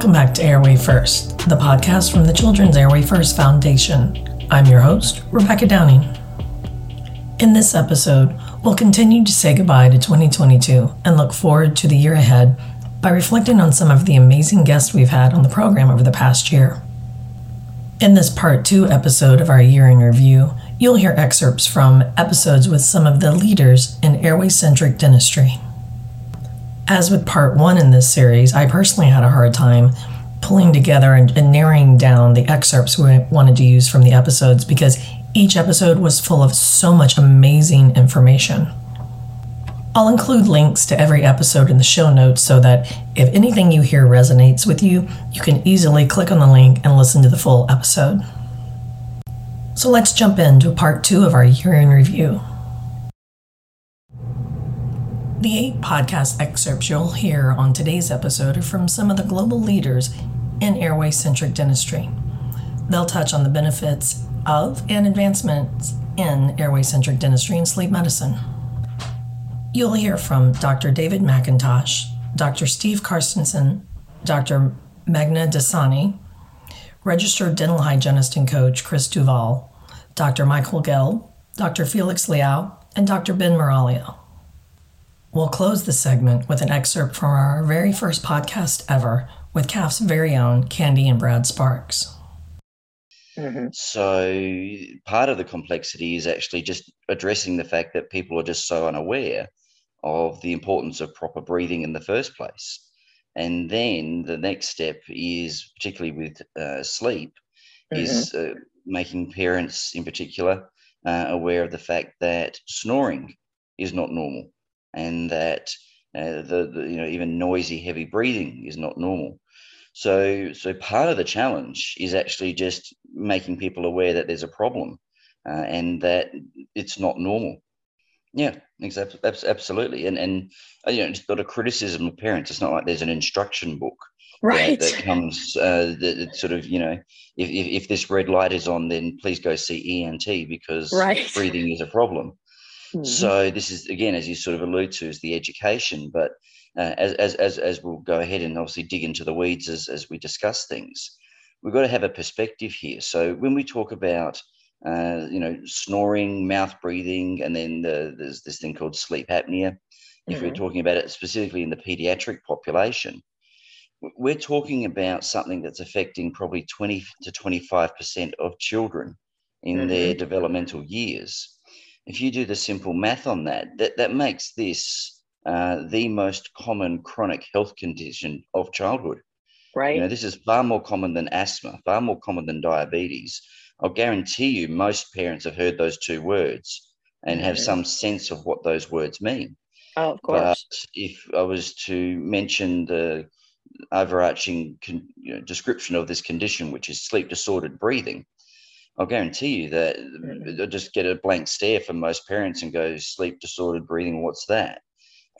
Welcome back to Airway First, the podcast from the Children's Airway First Foundation. I'm your host, Rebecca Downing. In this episode, we'll continue to say goodbye to 2022 and look forward to the year ahead by reflecting on some of the amazing guests we've had on the program over the past year. In this part two episode of our year in review, you'll hear excerpts from episodes with some of the leaders in airway centric dentistry. As with part one in this series, I personally had a hard time pulling together and, and narrowing down the excerpts we wanted to use from the episodes because each episode was full of so much amazing information. I'll include links to every episode in the show notes so that if anything you hear resonates with you, you can easily click on the link and listen to the full episode. So let's jump into part two of our year in review. The eight podcast excerpts you'll hear on today's episode are from some of the global leaders in airway centric dentistry. They'll touch on the benefits of and advancements in airway centric dentistry and sleep medicine. You'll hear from Dr. David McIntosh, Dr. Steve Carstensen, Dr. Meghna Dassani, registered dental hygienist and coach Cris Duval, Dr. Michael Gelb, Dr. Felix Liao, and Dr. Ben Miraglia. We'll close the segment with an excerpt from our very first podcast ever with CAF's very own Candy and Brad Sparks. Mm-hmm. So part of the complexity is actually just addressing the fact that people are just so unaware of the importance of proper breathing in the first place. And then the next step is, particularly with uh, sleep, mm-hmm. is uh, making parents in particular uh, aware of the fact that snoring is not normal and that uh, the, the, you know even noisy heavy breathing is not normal so, so part of the challenge is actually just making people aware that there's a problem uh, and that it's not normal. Yeah, exactly, absolutely. And and you know, it's not a criticism of parents. It's not like there's an instruction book right that, that comes uh, that sort of you know if, if, if this red light is on, then please go see ENT because right. breathing is a problem. Mm-hmm. So this is again, as you sort of allude to, is the education, but uh, as, as, as, as we'll go ahead and obviously dig into the weeds as, as we discuss things, we've got to have a perspective here. So when we talk about, uh, you know, snoring, mouth breathing, and then the, there's this thing called sleep apnea, if mm-hmm. we're talking about it specifically in the pediatric population, we're talking about something that's affecting probably 20 to 25% of children in mm-hmm. their developmental years. If you do the simple math on that, that, that makes this uh, the most common chronic health condition of childhood. Right. You know, this is far more common than asthma, far more common than diabetes. I'll guarantee you most parents have heard those two words and mm-hmm. have some sense of what those words mean. Oh, of course. But if I was to mention the overarching con- you know, description of this condition, which is sleep disordered breathing, I'll guarantee you that mm-hmm. they'll just get a blank stare from most parents and go, sleep disordered breathing, what's that?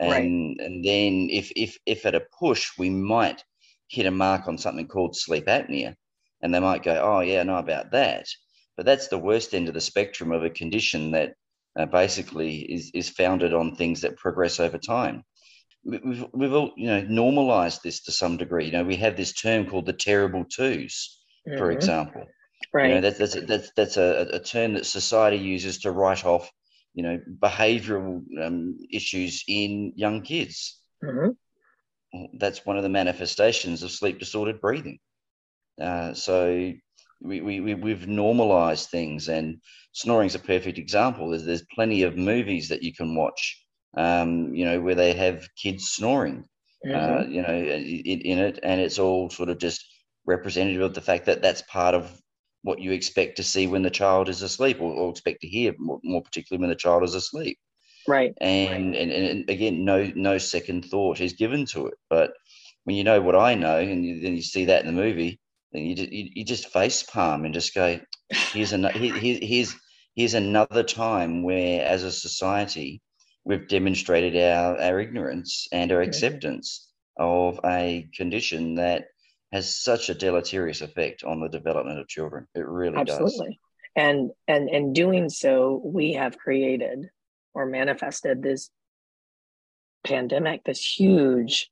and right. and then if if if at a push we might hit a mark on something called sleep apnea and they might go oh yeah i know about that but that's the worst end of the spectrum of a condition that uh, basically is is founded on things that progress over time we've, we've all you know normalized this to some degree you know we have this term called the terrible 2s mm-hmm. for example right you know that, that's that's that's a, a term that society uses to write off you know, behavioural um, issues in young kids. Mm-hmm. That's one of the manifestations of sleep disordered breathing. Uh, so we, we, we've normalized things, and snoring is a perfect example. There's, there's plenty of movies that you can watch, um, you know, where they have kids snoring, uh, mm-hmm. uh, you know, in, in it, and it's all sort of just representative of the fact that that's part of what you expect to see when the child is asleep or, or expect to hear more, more, particularly when the child is asleep. Right. And, and and again no no second thought is given to it. But when you know what i know and you, then you see that in the movie then you just, you, you just face palm and just go here's another here, here's here's another time where as a society we've demonstrated our our ignorance and our acceptance of a condition that has such a deleterious effect on the development of children. It really Absolutely. does. Absolutely. And and in doing so, we have created or manifested this pandemic, this huge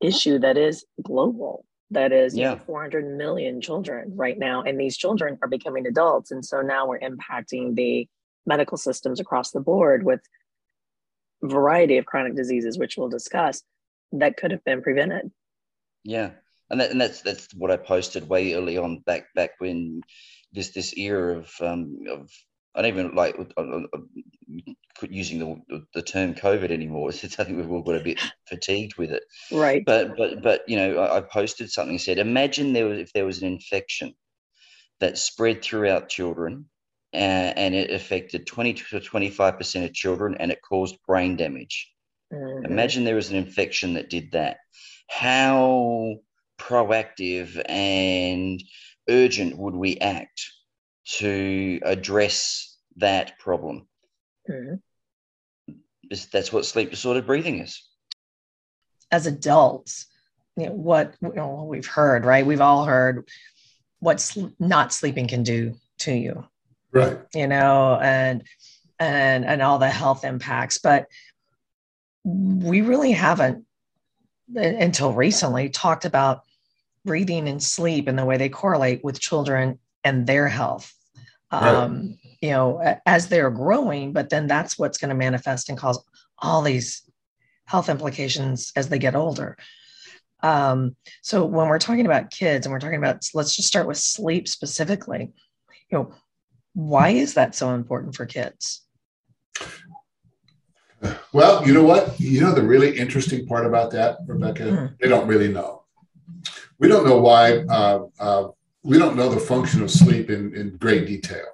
issue that is global that is yeah. you know, 400 million children right now and these children are becoming adults and so now we're impacting the medical systems across the board with variety of chronic diseases which we'll discuss that could have been prevented yeah and, that, and that's that's what i posted way early on back back when this this era of um of I don't even like uh, uh, uh, using the, the term COVID anymore. It's, I think we've all got a bit fatigued with it. Right. But but but you know, I, posted something said, imagine there was if there was an infection that spread throughout children, uh, and it affected twenty to twenty five percent of children, and it caused brain damage. Mm-hmm. Imagine there was an infection that did that. How proactive and urgent would we act to address that problem. Mm-hmm. That's what sleep disordered breathing is. As adults, you know, what you know, we've heard, right? We've all heard what sl- not sleeping can do to you, right? You know, and and and all the health impacts, but we really haven't until recently talked about breathing and sleep and the way they correlate with children and their health um, you know, as they're growing, but then that's what's going to manifest and cause all these health implications as they get older. Um, so when we're talking about kids and we're talking about, let's just start with sleep specifically, you know, why is that so important for kids? Well, you know what? You know, the really interesting part about that, Rebecca, mm. they don't really know. We don't know why uh, uh, we don't know the function of sleep in, in great detail.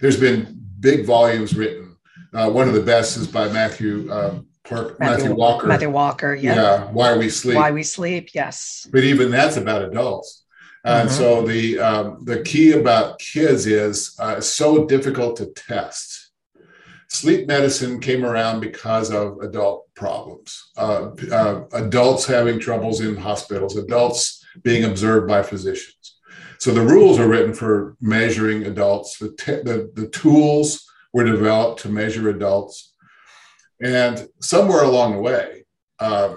There's been big volumes written. Uh, one of the best is by Matthew uh, Park, Matthew, Matthew, Walker. Matthew Walker, yeah. Yeah, Why We Sleep. Why We Sleep, yes. But even that's about adults. And mm-hmm. so the um, the key about kids is uh, it's so difficult to test. Sleep medicine came around because of adult problems, uh, uh, adults having troubles in hospitals, adults being observed by physicians. So the rules are written for measuring adults. The, te- the, the tools were developed to measure adults. And somewhere along the way, uh,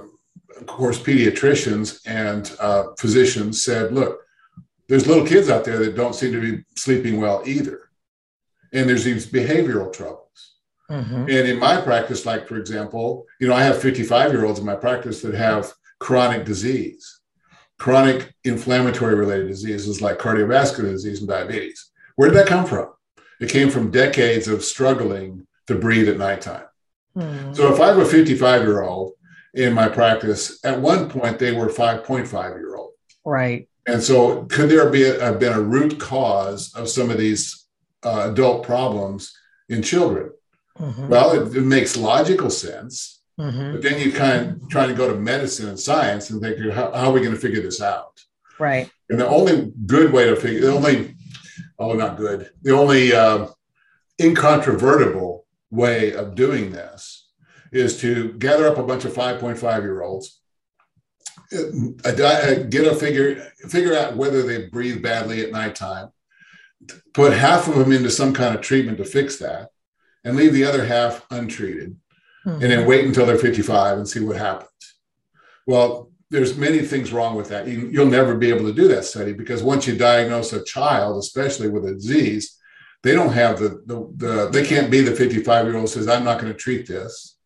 of course, pediatricians and uh, physicians said, look, there's little kids out there that don't seem to be sleeping well either. And there's these behavioral troubles. Mm-hmm. And in my practice, like for example, you know, I have 55 year olds in my practice that have chronic disease chronic inflammatory related diseases like cardiovascular disease and diabetes. Where did that come from? It came from decades of struggling to breathe at nighttime. Mm. So if I have a 55 year old in my practice, at one point they were 5.5 year old. Right. And so could there be a, have been a root cause of some of these uh, adult problems in children? Mm-hmm. Well, it, it makes logical sense Mm-hmm. But then you kind of try to go to medicine and science and think, how, how are we going to figure this out? Right. And the only good way to figure, the only, oh, not good, the only uh, incontrovertible way of doing this is to gather up a bunch of 5.5 year olds, uh, uh, get a figure, figure out whether they breathe badly at nighttime, put half of them into some kind of treatment to fix that, and leave the other half untreated mm-hmm. and then wait until they're 55 and see what happens. Well, there's many things wrong with that. You, will never be able to do that study because once you diagnose a child, especially with a disease, they don't have the, the, the they can't be the 55 year old says, I'm not going to treat this.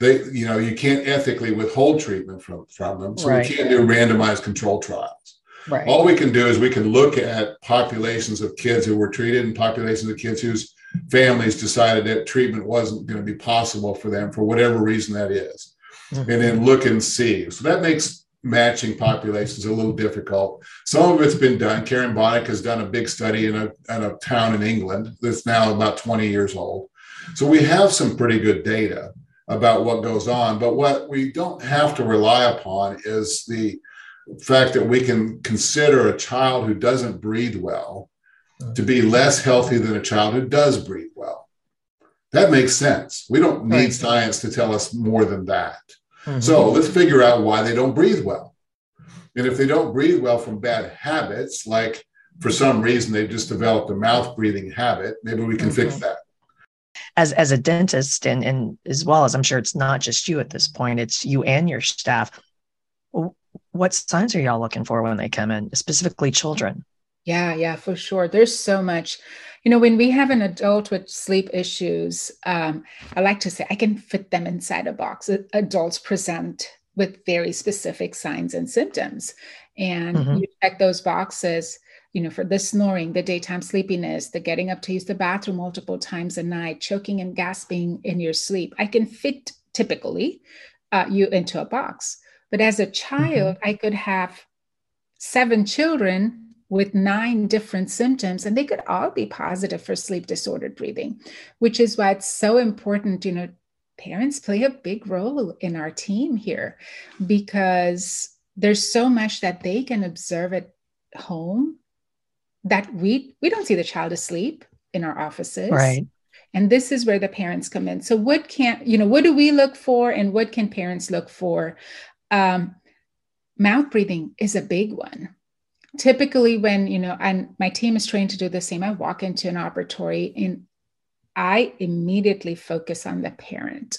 They, you know, you can't ethically withhold treatment from, from them. So right. we can't do randomized control trials. Right. All we can do is we can look at populations of kids who were treated and populations of kids whose families decided that treatment wasn't going to be possible for them for whatever reason that is, mm-hmm. and then look and see. So that makes matching populations a little difficult. Some of it's been done. Karen Bonuck has done a big study in a, in a town in England that's now about 20 years old. So we have some pretty good data about what goes on. But what we don't have to rely upon is the fact that we can consider a child who doesn't breathe well to be less healthy than a child who does breathe well. That makes sense. We don't need right. science to tell us more than that. Mm-hmm. So let's figure out why they don't breathe well. And if they don't breathe well from bad habits, like for some reason they've just developed a mouth breathing habit, maybe we can mm-hmm. fix that. As, as a dentist, and, and as well as I'm sure it's not just you at this point, it's you and your staff what signs are y'all looking for when they come in, specifically children? Yeah, yeah, for sure. There's so much. You know, when we have an adult with sleep issues, um, I like to say I can fit them inside a box. Adults present with very specific signs and symptoms. And mm-hmm. you check those boxes, you know, for the snoring, the daytime sleepiness, the getting up to use the bathroom multiple times a night, choking and gasping in your sleep. I can fit typically uh, you into a box. But as a child, mm-hmm. I could have seven children with nine different symptoms and they could all be positive for sleep disordered breathing which is why it's so important you know parents play a big role in our team here because there's so much that they can observe at home that we we don't see the child asleep in our offices. Right. And this is where the parents come in. So what can you know what do we look for and what can parents look for? Um, mouth breathing is a big one typically when you know and my team is trained to do the same i walk into an operatory and i immediately focus on the parent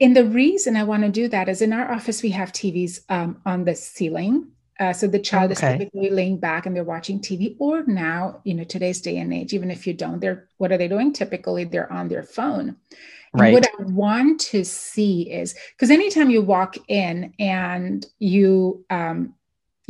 and the reason i want to do that is in our office we have tvs um, on the ceiling uh, so the child okay. is typically laying back and they're watching tv or now you know today's day and age even if you don't they're what are they doing typically they're on their phone Right. what I want to see is because anytime you walk in and you um,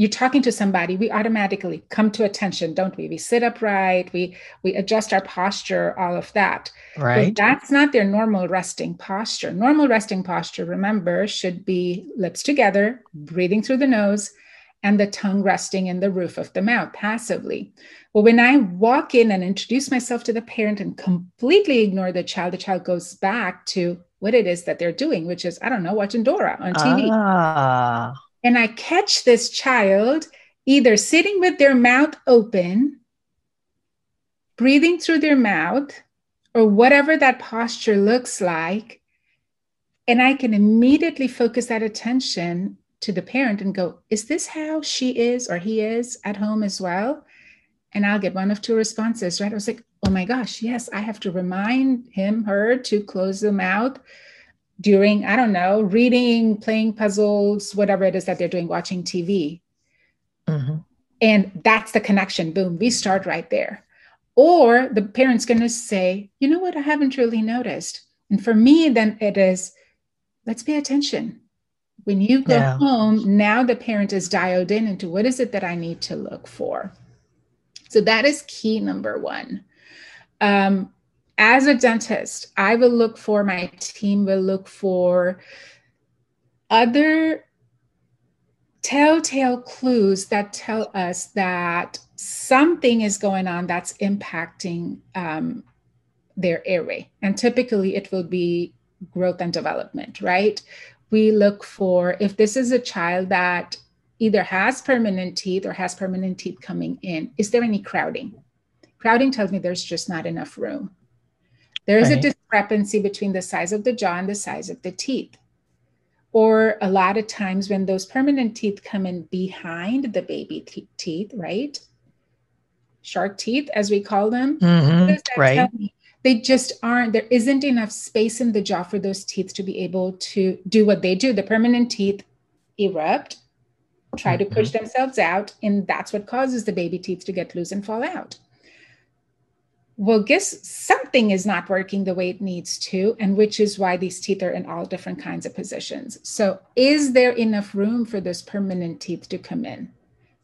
you're talking to somebody, we automatically come to attention, don't we? We sit upright, we we adjust our posture, all of that. Right. But that's not their normal resting posture. Normal resting posture, remember, should be lips together, breathing through the nose, and the tongue resting in the roof of the mouth passively. Well, when I walk in and introduce myself to the parent and completely ignore the child, the child goes back to what it is that they're doing, which is, I don't know, watching Dora on TV. Ah. And I catch this child either sitting with their mouth open, breathing through their mouth, or whatever that posture looks like. And I can immediately focus that attention to the parent and go, is this how she is or he is at home as well? And I'll get one of two responses, right? I was like, oh my gosh, yes, I have to remind him, her to close the mouth during, I don't know, reading, playing puzzles, whatever it is that they're doing, watching TV. Mm-hmm. And that's the connection. Boom, we start right there. Or the parent's going to say, you know what, I haven't really noticed. And for me, then it is, let's pay attention when you go yeah. home, now the parent is dialed in into what is it that I need to look for. So that is key number one. Um, as a dentist, I will look for, my team will look for other telltale clues that tell us that something is going on that's impacting um, their airway. And typically it will be growth and development, right? we look for if this is a child that either has permanent teeth or has permanent teeth coming in, is there any crowding? Crowding tells me there's just not enough room. There is right. a discrepancy between the size of the jaw and the size of the teeth. Or a lot of times when those permanent teeth come in behind the baby teeth, right? Shark teeth, as we call them. Mm-hmm. right they just aren't there isn't enough space in the jaw for those teeth to be able to do what they do the permanent teeth erupt try to push mm-hmm. themselves out and that's what causes the baby teeth to get loose and fall out well guess something is not working the way it needs to and which is why these teeth are in all different kinds of positions so is there enough room for those permanent teeth to come in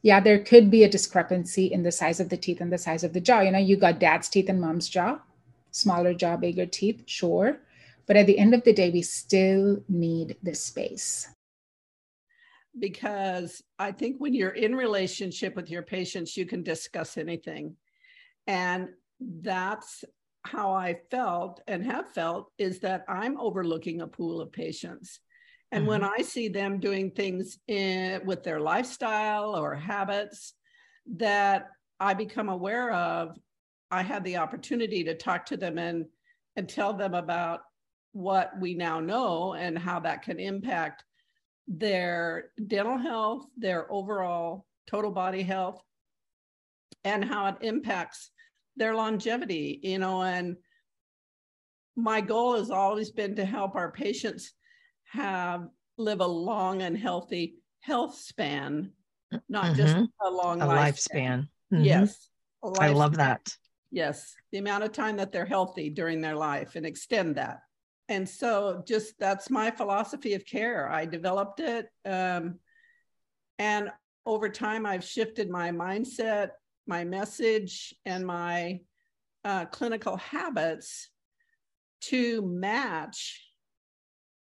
yeah there could be a discrepancy in the size of the teeth and the size of the jaw you know you got dad's teeth and mom's jaw smaller jaw, bigger teeth, sure. But at the end of the day, we still need the space. Because I think when you're in relationship with your patients, you can discuss anything. And that's how I felt and have felt is that I'm overlooking a pool of patients. And mm-hmm. when I see them doing things in, with their lifestyle or habits that I become aware of, I had the opportunity to talk to them and and tell them about what we now know and how that can impact their dental health, their overall total body health, and how it impacts their longevity, you know, and my goal has always been to help our patients have live a long and healthy health span, not mm-hmm. just a long a lifespan. lifespan. Mm-hmm. Yes. I love that. Yes. The amount of time that they're healthy during their life and extend that. And so, just that's my philosophy of care. I developed it. Um, and over time, I've shifted my mindset, my message, and my uh, clinical habits to match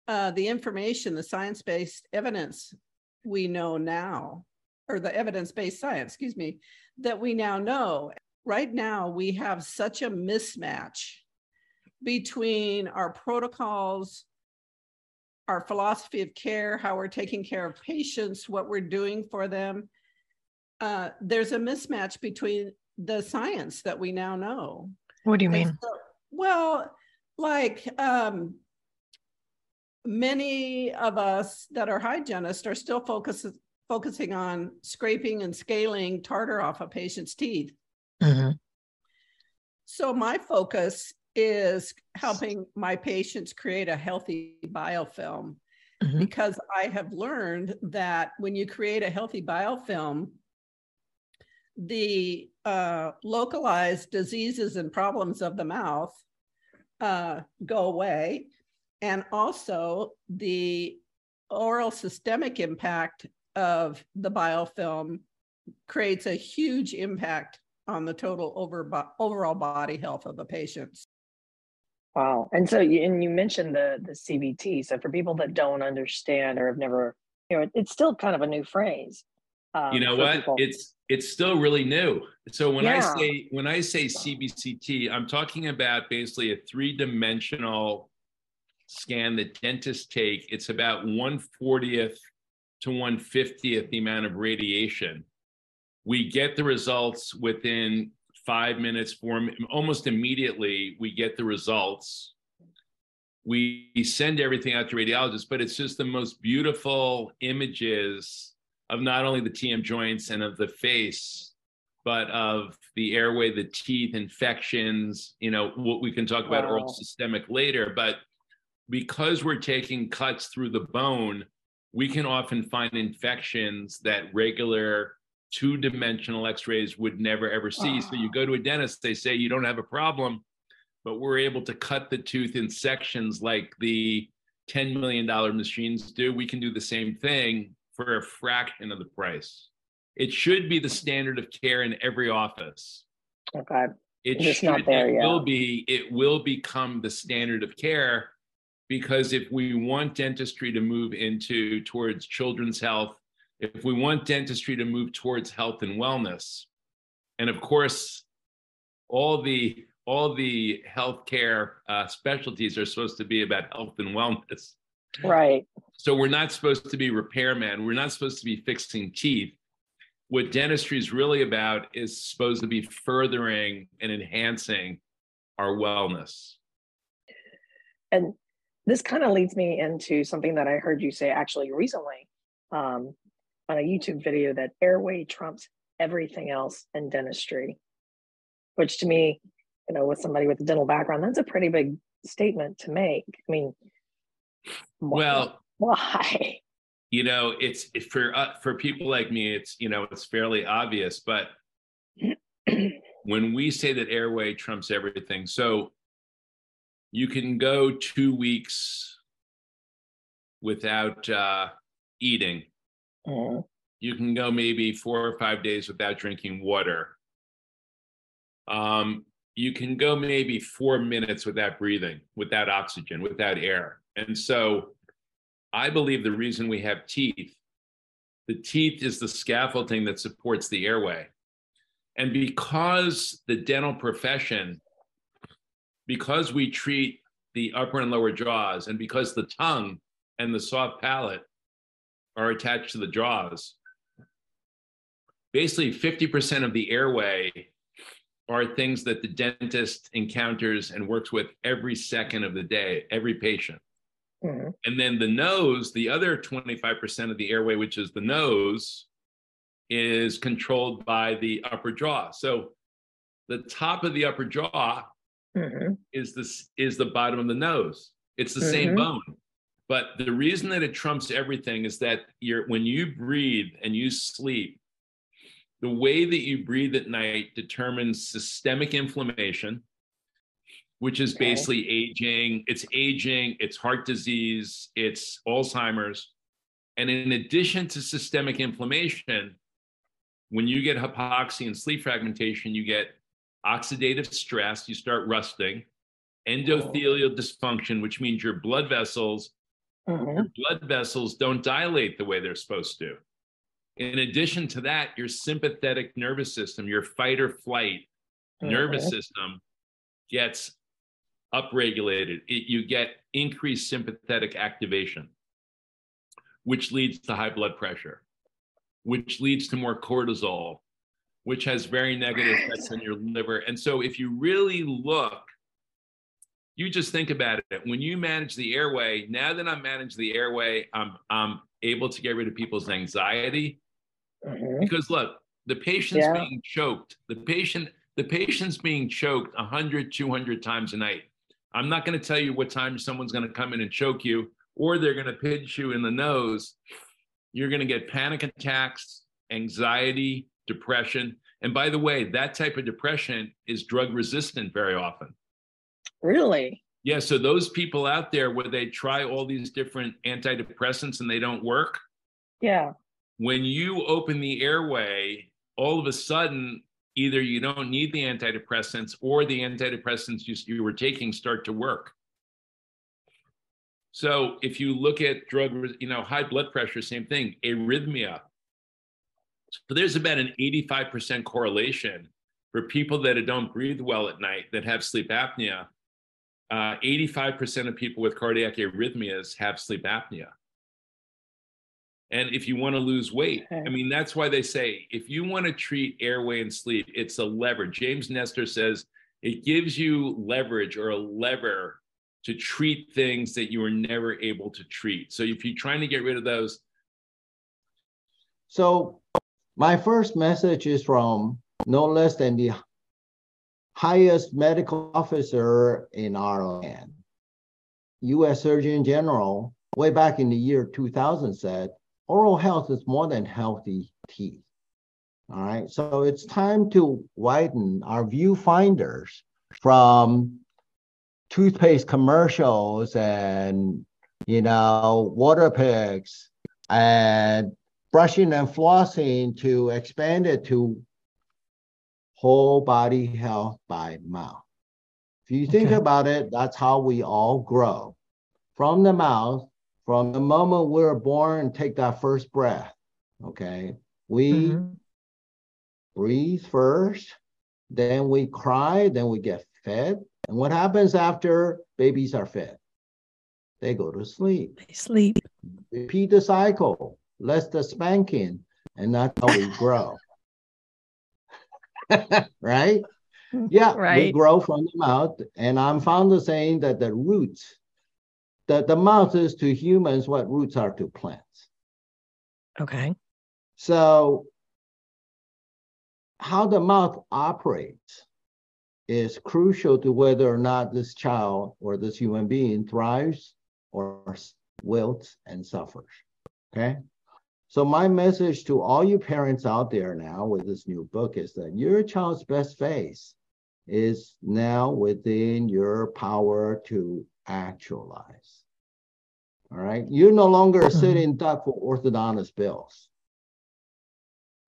uh, the information, the science based evidence we know now, or the evidence based science, excuse me, that we now know. Right now, we have such a mismatch between our protocols, our philosophy of care, how we're taking care of patients, what we're doing for them. Uh, there's a mismatch between the science that we now know. What do you mean? So, well, like um, many of us that are hygienists are still focus, focusing on scraping and scaling tartar off a patient's teeth. Mm-hmm. So my focus is helping my patients create a healthy biofilm mm-hmm. because I have learned that when you create a healthy biofilm, the uh, localized diseases and problems of the mouth uh, go away. And also the oral systemic impact of the biofilm creates a huge impact on the total over, overall body health of the patients. Wow. And so you, and you mentioned the the CBT. So for people that don't understand or have never, you know, it's still kind of a new phrase. Um, you know what? People. It's it's still really new. So when yeah. I say when I say CBCT, I'm talking about basically a three dimensional scan that dentists take. It's about 140th to 150th the amount of radiation. We get the results within five minutes, four, almost immediately, we get the results. We send everything out to radiologists, but it's just the most beautiful images of not only the TM joints and of the face, but of the airway, the teeth, infections. You know, what we can talk about wow. oral systemic later. But because we're taking cuts through the bone, we can often find infections that regular two dimensional x rays would never ever see. So you go to a dentist, they say you don't have a problem, but we're able to cut the tooth in sections like the $10 million machines do. We can do the same thing for a fraction of the price. It should be the standard of care in every office. Okay. It, should, not there it yet. will be, it will become the standard of care because if we want dentistry to move into towards children's health if we want dentistry to move towards health and wellness, and of course, all the all the healthcare uh, specialties are supposed to be about health and wellness. Right. So we're not supposed to be repairmen. We're not supposed to be fixing teeth. What dentistry is really about is supposed to be furthering and enhancing our wellness. And this kind of leads me into something that I heard you say actually recently. Um, on a YouTube video that airway trumps everything else in dentistry, which to me, you know, with somebody with a dental background, that's a pretty big statement to make. I mean, well, why? You know, it's for uh, for people like me, it's you know, it's fairly obvious, but when we say that airway trumps everything, so you can go two weeks without uh, eating Mm-hmm. You can go maybe four or five days without drinking water. Um, you can go maybe four minutes without breathing, without oxygen, without air. And so I believe the reason we have teeth, the teeth is the scaffolding that supports the airway. And because the dental profession, because we treat the upper and lower jaws, and because the tongue and the soft palate are attached to the jaws. Basically, 50% of the airway are things that the dentist encounters and works with every second of the day, every patient. Mm-hmm. And then the nose, the other 25% of the airway, which is the nose, is controlled by the upper jaw. So the top of the upper jaw mm-hmm. is this is the bottom of the nose. It's the mm-hmm. same bone But the reason that it trumps everything is that you're when you breathe and you sleep, the way that you breathe at night determines systemic inflammation, which is okay. basically aging. It's aging, it's heart disease, it's Alzheimer's. And in addition to systemic inflammation, when you get hypoxia and sleep fragmentation, you get oxidative stress, you start rusting, endothelial dysfunction, which means your blood vessels, mm-hmm. your blood vessels don't dilate the way they're supposed to. In addition to that, your sympathetic nervous system, your fight or flight mm-hmm. nervous system gets upregulated. It, you get increased sympathetic activation, which leads to high blood pressure, which leads to more cortisol, which has very negative effects on your liver. And so, if you really look, you just think about it. When you manage the airway, now that I'm managing the airway, I'm, I'm able to get rid of people's anxiety. Mm-hmm. Because look, the patient's yeah. being choked. The patient, the patient's being choked 100, 200 times a night. I'm not going to tell you what time someone's going to come in and choke you, or they're going to pinch you in the nose. You're going to get panic attacks, anxiety, depression. And by the way, that type of depression is drug resistant very often. Really? Yeah. So those people out there where they try all these different antidepressants and they don't work. Yeah. When you open the airway, all of a sudden, either you don't need the antidepressants or the antidepressants you, you were taking start to work. So if you look at drug, you know, high blood pressure, same thing, arrhythmia. So there's about an 85% correlation for people that don't breathe well at night that have sleep apnea uh, 85% of people with cardiac arrhythmias have sleep apnea. And if you want to lose weight, okay. I mean, that's why they say if you want to treat airway and sleep, it's a lever. James Nestor says it gives you leverage or a lever to treat things that you were never able to treat. So if you're trying to get rid of those. So my first message is from no less than the highest medical officer in our land, U.S. Surgeon General, way back in the year 2000 said, oral health is more than healthy teeth. All right, so it's time to widen our viewfinders from toothpaste commercials and you know water picks and brushing and flossing to expand it to whole body health by mouth. If you think okay. about it, that's how we all grow from the mouth, from the moment we're born and take that first breath. Okay. We mm-hmm. breathe first, then we cry, then we get fed. And what happens after babies are fed? They go to sleep. They sleep. Repeat the cycle, less the spanking, and that's how we grow. right? Yeah, right. we grow from the mouth. And I'm fond of saying that the roots, that the mouth is to humans what roots are to plants. Okay. So, how the mouth operates is crucial to whether or not this child or this human being thrives or wilts and suffers. Okay. So my message to all you parents out there now with this new book is that your child's best face is now within your power to actualize. All right. You're no longer mm-hmm. sitting duck for orthodontist bills.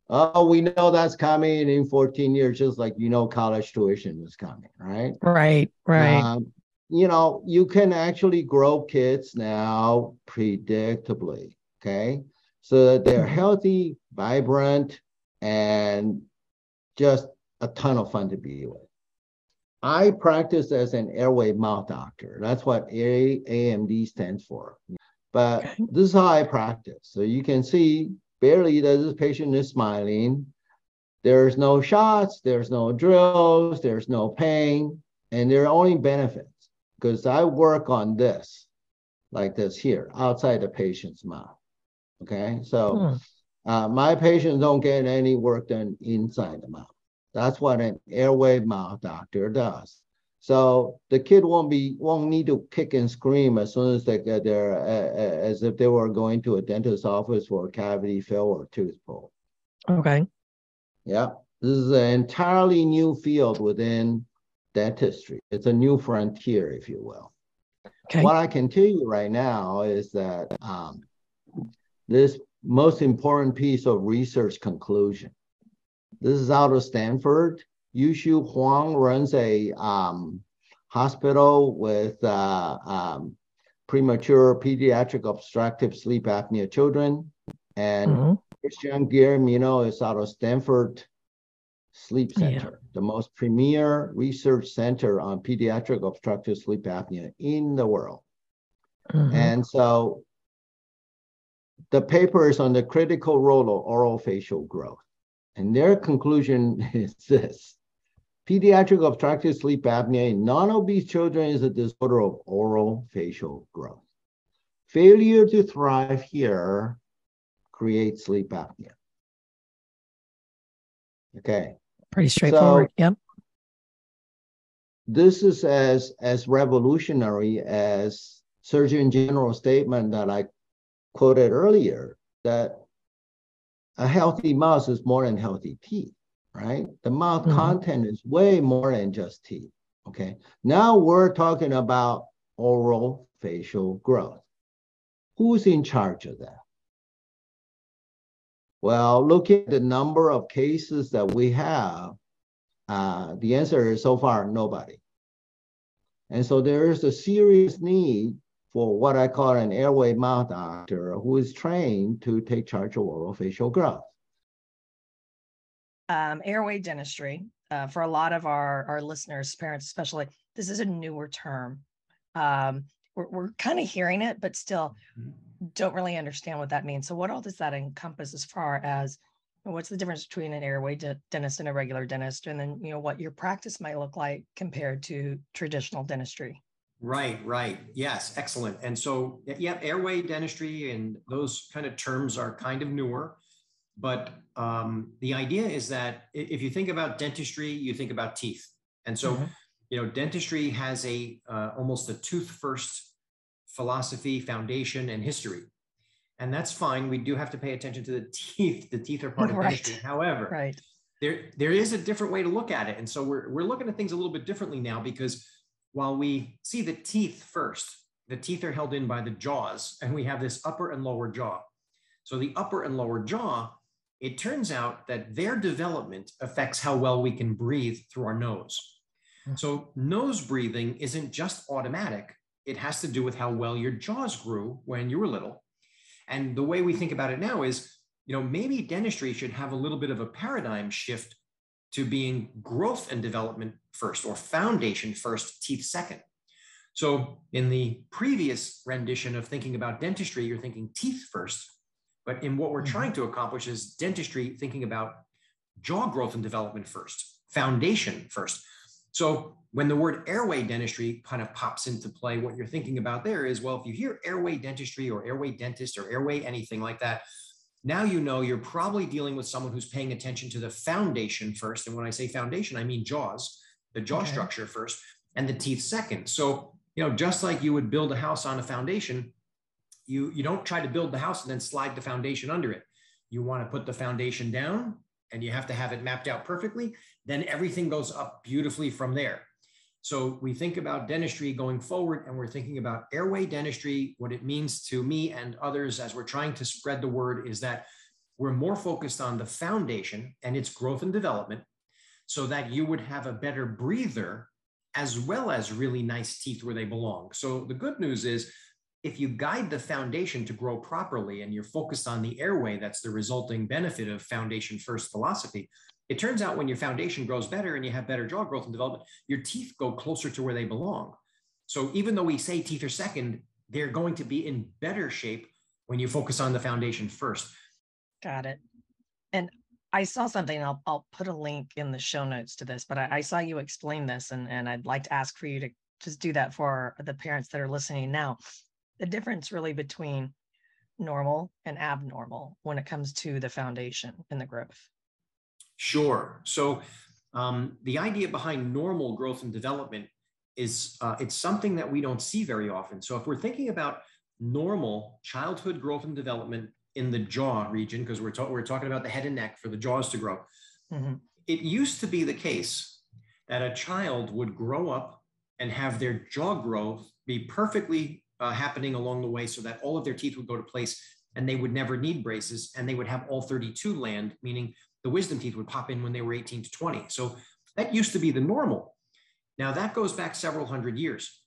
Oh, we know that's coming in 14 years, just like you know college tuition is coming, right? Right, right. Um, you know, you can actually grow kids now predictably. Okay so that they're healthy, vibrant, and just a ton of fun to be with. I practice as an airway mouth doctor. That's what AMD stands for. But okay. this is how I practice. So you can see barely that this patient is smiling. There's no shots, there's no drills, there's no pain, and there are only benefits because I work on this, like this here, outside the patient's mouth. Okay, so hmm. uh, my patients don't get any work done inside the mouth. That's what an airway mouth doctor does. So the kid won't be won't need to kick and scream as soon as they get there, uh, as if they were going to a dentist's office for a cavity fill or tooth pull. Okay. Yeah, this is an entirely new field within dentistry. It's a new frontier, if you will. Okay. What I can tell you right now is that um, this most important piece of research conclusion. This is out of Stanford Yushu Huang runs a um, hospital with uh, um, premature pediatric obstructive sleep apnea children. And mm-hmm. Christian Guilleminault is out of Stanford Sleep Center, yeah. the most premier research center on pediatric obstructive sleep apnea in the world. Mm-hmm. And so the paper is on the critical role of oral facial growth. And their conclusion is this Pediatric obstructive sleep apnea in non-obese children is a disorder of oral facial growth. Failure to thrive here creates sleep apnea. Okay. Pretty straightforward. So, yep. This is as as revolutionary as Surgeon General statement that I quoted earlier that a healthy mouth is more than healthy teeth right? The mouth mm-hmm. content is way more than just teeth. Okay. Now we're talking about oral facial growth. Who's in charge of that? Well, looking at the number of cases that we have, uh, the answer is so far nobody. And so there is a serious need for what I call an airway mouth doctor who is trained to take charge of oral facial growth um, airway dentistry uh, for a lot of our our listeners, parents especially. This is a newer term. Um, we're we're kind of hearing it, but still mm-hmm. don't really understand what that means. So, what all does that encompass as far as what's the difference between an airway de- dentist and a regular dentist, and then you know what your practice might look like compared to traditional dentistry? Right, right. Yes, excellent. And so, yeah, airway dentistry and those kind of terms are kind of newer. But um, the idea is that if you think about dentistry, you think about teeth. And so, mm-hmm. you know, dentistry has a uh, almost a tooth first philosophy, foundation, and history. And that's fine. We do have to pay attention to the teeth. The teeth are part of right. dentistry. However, right. there, there is a different way to look at it. And so we're, we're looking at things a little bit differently now because while we see the teeth first, the teeth are held in by the jaws, and we have this upper and lower jaw. So the upper and lower jaw it turns out that their development affects how well we can breathe through our nose. Hmm. So, nose breathing isn't just automatic, it has to do with how well your jaws grew when you were little. And the way we think about it now is, you know, maybe dentistry should have a little bit of a paradigm shift to being growth and development first or foundation first, teeth second. So, in the previous rendition of thinking about dentistry, you're thinking teeth first, but in what we're mm-hmm. trying to accomplish is dentistry thinking about jaw growth and development first, foundation first. So when the word airway dentistry kind of pops into play, what you're thinking about there is well, if you hear airway dentistry or airway dentist or airway anything like that, now you know you're probably dealing with someone who's paying attention to the foundation first. And when I say foundation, I mean jaws, the jaw okay. structure first, and the teeth second. So, you know, just like you would build a house on a foundation, you you don't try to build the house and then slide the foundation under it you want to put the foundation down and you have to have it mapped out perfectly then everything goes up beautifully from there so we think about dentistry going forward and we're thinking about airway dentistry what it means to me and others as we're trying to spread the word is that we're more focused on the foundation and its growth and development so that you would have a better breather as well as really nice teeth where they belong so the good news is if you guide the foundation to grow properly and you're focused on the airway, that's the resulting benefit of foundation first philosophy. It turns out when your foundation grows better and you have better jaw growth and development, your teeth go closer to where they belong. So even though we say teeth are second, they're going to be in better shape when you focus on the foundation first. Got it. And I saw something, I'll, I'll put a link in the show notes to this, but I, I saw you explain this and, and I'd like to ask for you to just do that for the parents that are listening now the difference really between normal and abnormal when it comes to the foundation and the growth? Sure. So, um, the idea behind normal growth and development is uh, it's something that we don't see very often. So if we're thinking about normal childhood growth and development in the jaw region, because we're, ta- we're talking about the head and neck for the jaws to grow, mm-hmm. it used to be the case that a child would grow up and have their jaw growth be perfectly uh, happening along the way so that all of their teeth would go to place and they would never need braces and they would have all 32 land, meaning the wisdom teeth would pop in when they were 18 to 20. So that used to be the normal. Now that goes back several hundred years.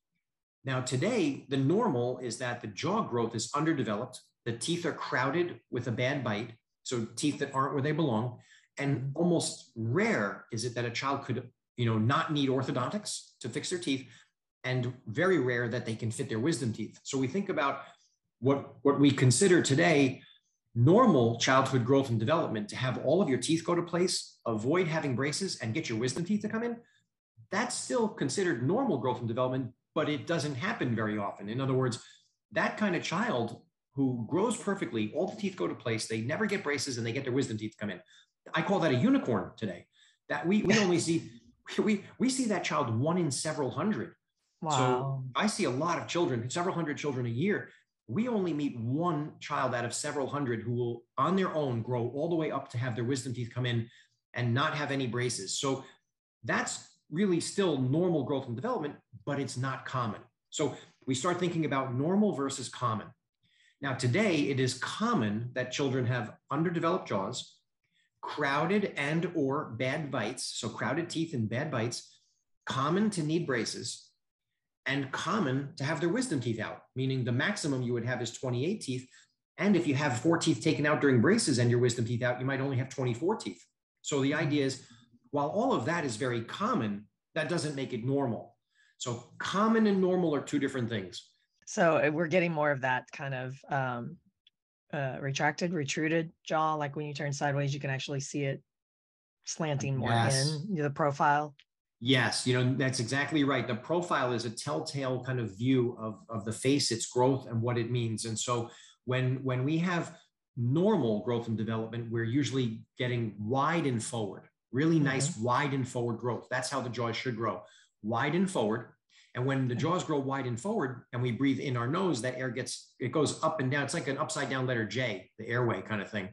Now today, the normal is that the jaw growth is underdeveloped. The teeth are crowded with a bad bite. So teeth that aren't where they belong. And almost rare is it that a child could, you know, not need orthodontics to fix their teeth and very rare that they can fit their wisdom teeth. So we think about what, what we consider today normal childhood growth and development to have all of your teeth go to place, avoid having braces, and get your wisdom teeth to come in. That's still considered normal growth and development, but it doesn't happen very often. In other words, that kind of child who grows perfectly, all the teeth go to place, they never get braces, and they get their wisdom teeth to come in. I call that a unicorn today. That we, we only see we we see that child one in several hundred. Wow. So I see a lot of children, several hundred children a year we only meet one child out of several hundred who will on their own grow all the way up to have their wisdom teeth come in and not have any braces. So that's really still normal growth and development but it's not common. So we start thinking about normal versus common. Now today it is common that children have underdeveloped jaws crowded and or bad bites so crowded teeth and bad bites common to need braces and common to have their wisdom teeth out, meaning the maximum you would have is 28 teeth. And if you have four teeth taken out during braces and your wisdom teeth out, you might only have 24 teeth. So the idea is, while all of that is very common, that doesn't make it normal. So common and normal are two different things. So uh, we're getting more of that kind of um, uh, retracted, retruded jaw. Like when you turn sideways, you can actually see it slanting more yes. in the profile. Yes, you know, that's exactly right. The profile is a telltale kind of view of, of the face, its growth, and what it means. And so when when we have normal growth and development, we're usually getting wide and forward, really mm-hmm. nice mm-hmm. wide and forward growth. That's how the jaws should grow, wide and forward. And when the jaws grow wide and forward and we breathe in our nose, that air gets, it goes up and down. It's like an upside down letter J, the airway kind of thing.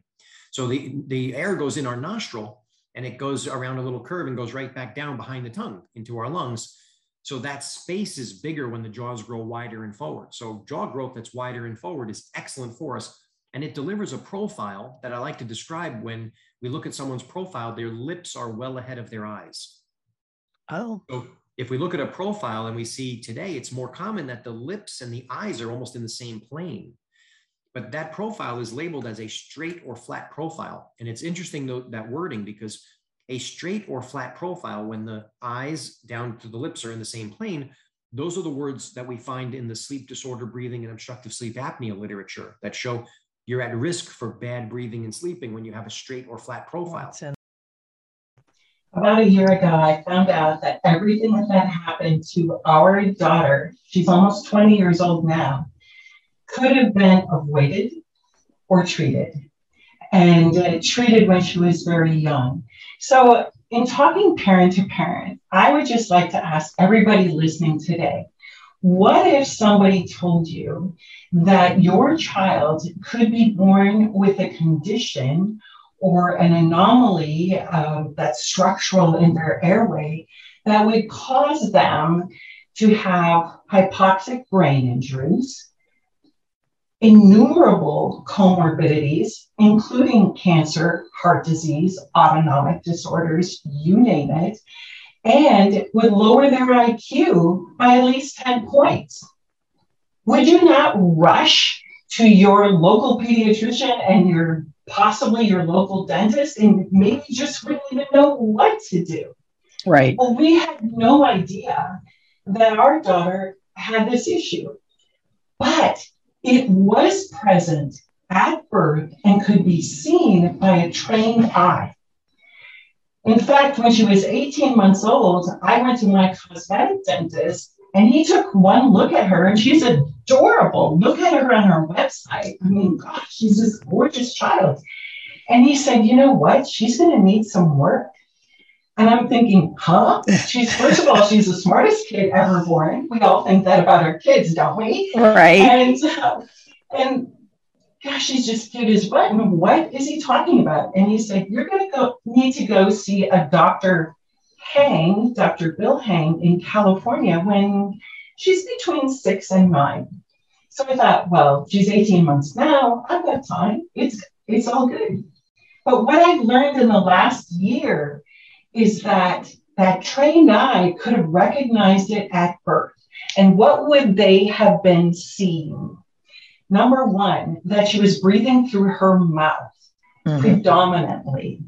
So the, the air goes in our nostril and it goes around a little curve and goes right back down behind the tongue into our lungs. So that space is bigger when the jaws grow wider and forward. So jaw growth that's wider and forward is excellent for us. And it delivers a profile that I like to describe when we look at someone's profile, their lips are well ahead of their eyes. Oh. So if we look at a profile and we see today, it's more common that the lips and the eyes are almost in the same plane but that profile is labeled as a straight or flat profile. And it's interesting though, that wording because a straight or flat profile, when the eyes down to the lips are in the same plane, those are the words that we find in the sleep disorder breathing and obstructive sleep apnea literature that show you're at risk for bad breathing and sleeping when you have a straight or flat profile. About a year ago, I found out that everything that happened to our daughter, she's almost 20 years old now, could have been avoided or treated, and uh, treated when she was very young. So, in talking parent to parent, I would just like to ask everybody listening today what if somebody told you that your child could be born with a condition or an anomaly uh, that's structural in their airway that would cause them to have hypoxic brain injuries, innumerable comorbidities, including cancer, heart disease, autonomic disorders, you name it, and would lower their IQ by at least 10 points. Would you not rush to your local pediatrician and your possibly your local dentist and maybe just wouldn't even know what to do? Right. Well, we had no idea that our daughter had this issue. But it was present at birth and could be seen by a trained eye. In fact, when she was 18 months old, I went to my cosmetic dentist and he took one look at her and she's adorable. Look at her on her website. I mean, gosh, she's this gorgeous child. And he said, you know what? She's going to need some work. And I'm thinking, huh? She's first of all, she's the smartest kid ever born. We all think that about our kids, don't we? Right. And uh, and gosh, she's just cute as what? And what is he talking about? And he said, You're gonna go need to go see a doctor Hang, Dr. Bill Hang in California when she's between six and nine. So I thought, well, she's 18 months now. I've got time. It's it's all good. But what I've learned in the last year is that that trained eye could have recognized it at birth. And what would they have been seeing? Number one, that she was breathing through her mouth mm-hmm. predominantly.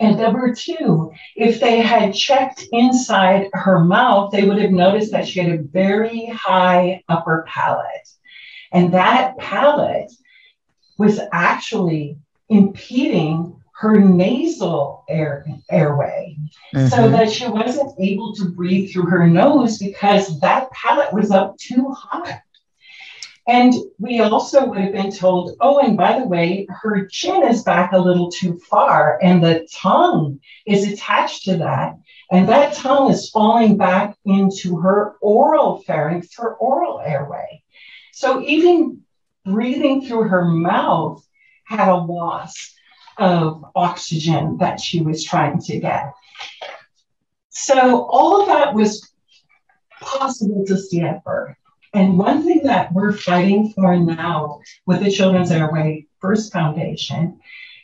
And number two, if they had checked inside her mouth, they would have noticed that she had a very high upper palate. And that palate was actually impeding her nasal air, airway mm-hmm. so that she wasn't able to breathe through her nose because that palate was up too high. And we also would have been told, oh, and by the way, her chin is back a little too far, and the tongue is attached to that. And that tongue is falling back into her oral pharynx, her oral airway. So even breathing through her mouth had a loss of oxygen that she was trying to get. So all of that was possible to birth. And one thing that we're fighting for now with the Children's Airway First Foundation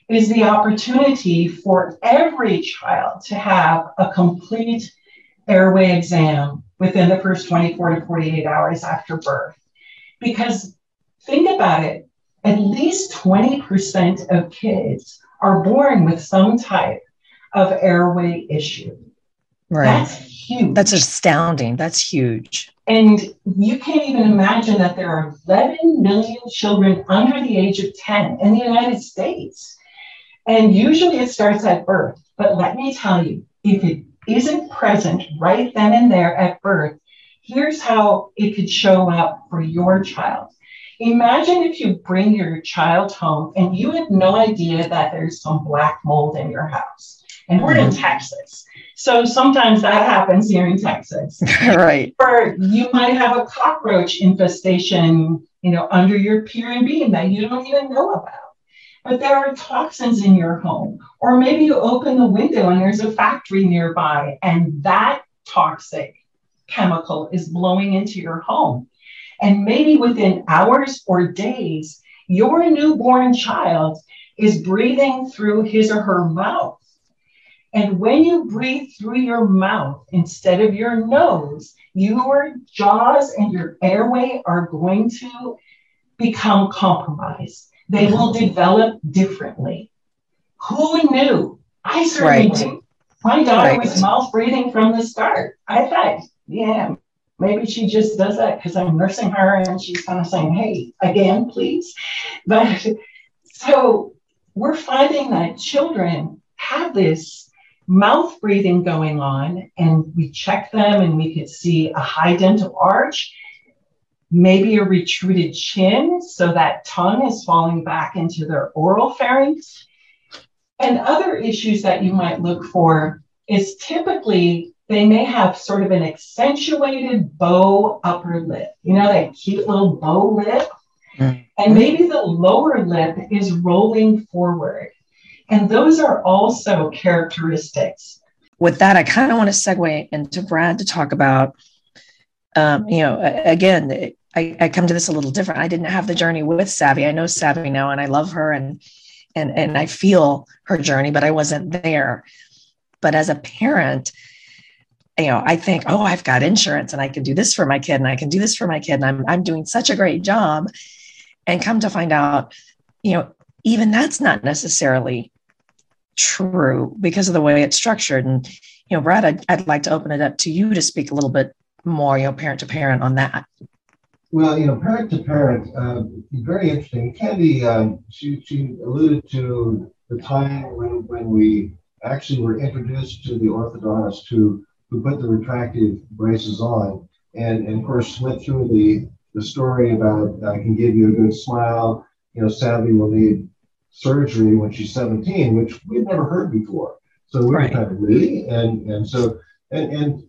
is the opportunity for every child to have a complete airway exam within the first 24 to 48 hours after birth. Because think about it, at least 20% of kids are born with some type of airway issue. Right. That's huge. That's astounding. That's huge. And you can't even imagine that there are 11 million children under the age of 10 in the United States. And usually it starts at birth. But let me tell you, if it isn't present right then and there at birth, here's how it could show up for your child. Imagine if you bring your child home and you have no idea that there's some black mold in your house. And we're in mm-hmm. Texas. So sometimes that happens here in Texas. right. Or you might have a cockroach infestation, you know, under your pier and beam that you don't even know about. But there are toxins in your home. Or maybe you open the window and there's a factory nearby and that toxic chemical is blowing into your home. And maybe within hours or days, your newborn child is breathing through his or her mouth. And when you breathe through your mouth instead of your nose, your jaws and your airway are going to become compromised. They will mm-hmm. develop differently. Who knew? I certainly right. knew. My daughter right. was mouth breathing from the start. I thought, yeah, maybe she just does that because I'm nursing her and she's kind of saying, hey, again, please. But so we're finding that children have this mouth breathing going on, and we check them and we could see a high dental arch, maybe a retruded chin, so that tongue is falling back into their oral pharynx. And other issues that you might look for is typically they may have sort of an accentuated bow upper lip. You know, that cute little bow lip. Mm-hmm. And maybe the lower lip is rolling forward. And those are also characteristics. With that, I kind of want to segue into Brad to talk about, um, you know, again, I, I come to this a little different. I didn't have the journey with Savvy. I know Savvy now, and I love her, and and and I feel her journey, but I wasn't there. But as a parent, you know, I think, oh, I've got insurance, and I can do this for my kid, and I can do this for my kid, and I'm I'm doing such a great job, and come to find out, you know, even that's not necessarily true because of the way it's structured. And, you know, Brad, I'd, I'd like to open it up to you to speak a little bit more, you know, parent to parent on that. Well, you know, parent to parent, uh, very interesting. Candy, um, she, she alluded to the time when, when we actually were introduced to the orthodontist who, who put the retractive braces on. And, and of course, went through the, the story about I can give you a good smile. You know, Savvy will need surgery when she's 17, which we've never heard before. So we right. were kind of really, and and so and and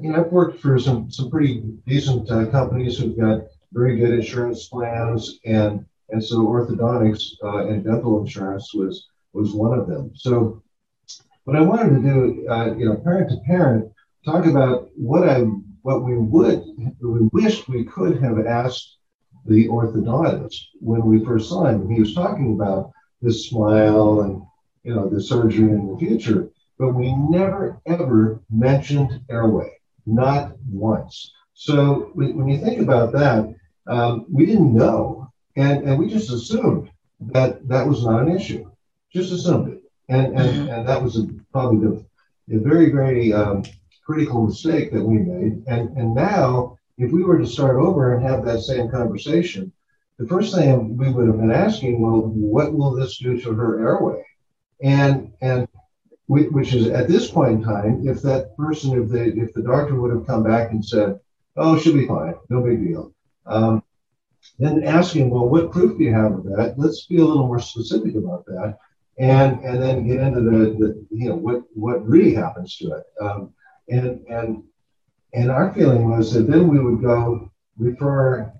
you know I've worked for some some pretty decent uh, companies who've got very good insurance plans, and and so orthodontics uh, and dental insurance was was one of them. So what I wanted to do, uh, you know, parent to parent, talk about what I what we would we wished we could have asked the orthodontist when we first saw him. He was talking about this smile and you know the surgery in the future, but we never ever mentioned airway, not once. So when you think about that, um, we didn't know, and, and we just assumed that that was not an issue. Just assumed it, and and, mm-hmm. and that was a, probably the, a very very um, critical mistake that we made. And and now, if we were to start over and have that same conversation, the first thing we would have been asking, well, what will this do to her airway? And and we, which is at this point in time, if that person, if the if the doctor would have come back and said, oh, she'll be fine, no big deal um, then asking, well, what proof do you have of that? Let's be a little more specific about that, and and then get into the, the you know what what really happens to it. Um, and and and our feeling was that then we would go refer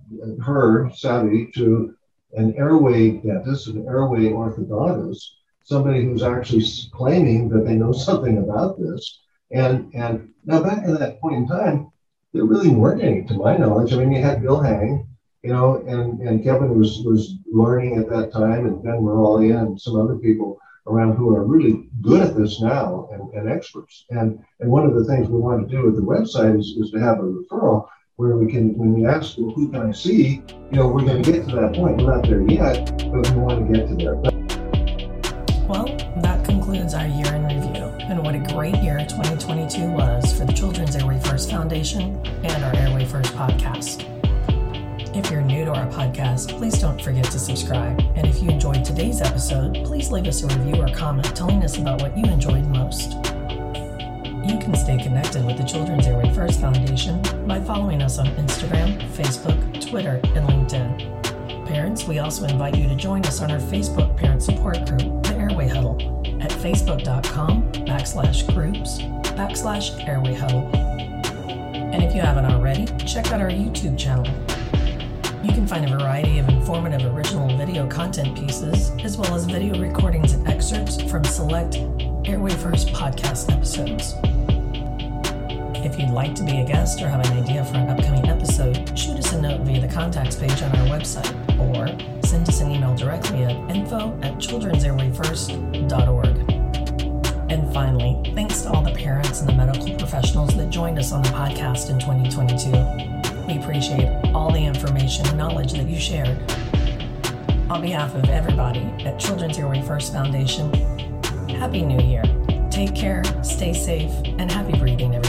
her Savvy to an airway dentist, an airway orthodontist, somebody who's actually claiming that they know something about this. And and now back at that point in time, there really weren't any, to my knowledge. I mean, you had Bill Hang, you know, and, and Kevin was was learning at that time, and Ben Miraglia and some other people around who are really good at this now and, and experts. And and one of the things we want to do with the website is, is to have a referral where we can, when we ask, well, who can I see? You know, we're going to get to that point. We're not there yet, but we want to get to there. Well, that concludes our year in review and what a great year 2022 was for the Children's Airway First Foundation and our Airway First podcast. If you're new to our podcast, please don't forget to subscribe. And if you enjoyed today's episode, please leave us a review or comment telling us about what you enjoyed most. You can stay connected with the Children's Airway First Foundation by following us on Instagram, Facebook, Twitter, and LinkedIn. Parents, we also invite you to join us on our Facebook parent support group, the Airway Huddle at facebook.com backslash groups backslash airway huddle. And if you haven't already, check out our YouTube channel. You can find a variety of informative original video content pieces, as well as video recordings and excerpts from select Airway First podcast episodes. If you'd like to be a guest or have an idea for an upcoming episode, shoot us a note via the contacts page on our website or send us an email directly at info at children'sairwayfirst.org. And finally, thanks to all the parents and the medical professionals that joined us on the podcast in 2022. We appreciate all the information and knowledge that you shared. On behalf of everybody at Children's Airway First Foundation, Happy New Year. Take care, stay safe, and happy breathing, everyone.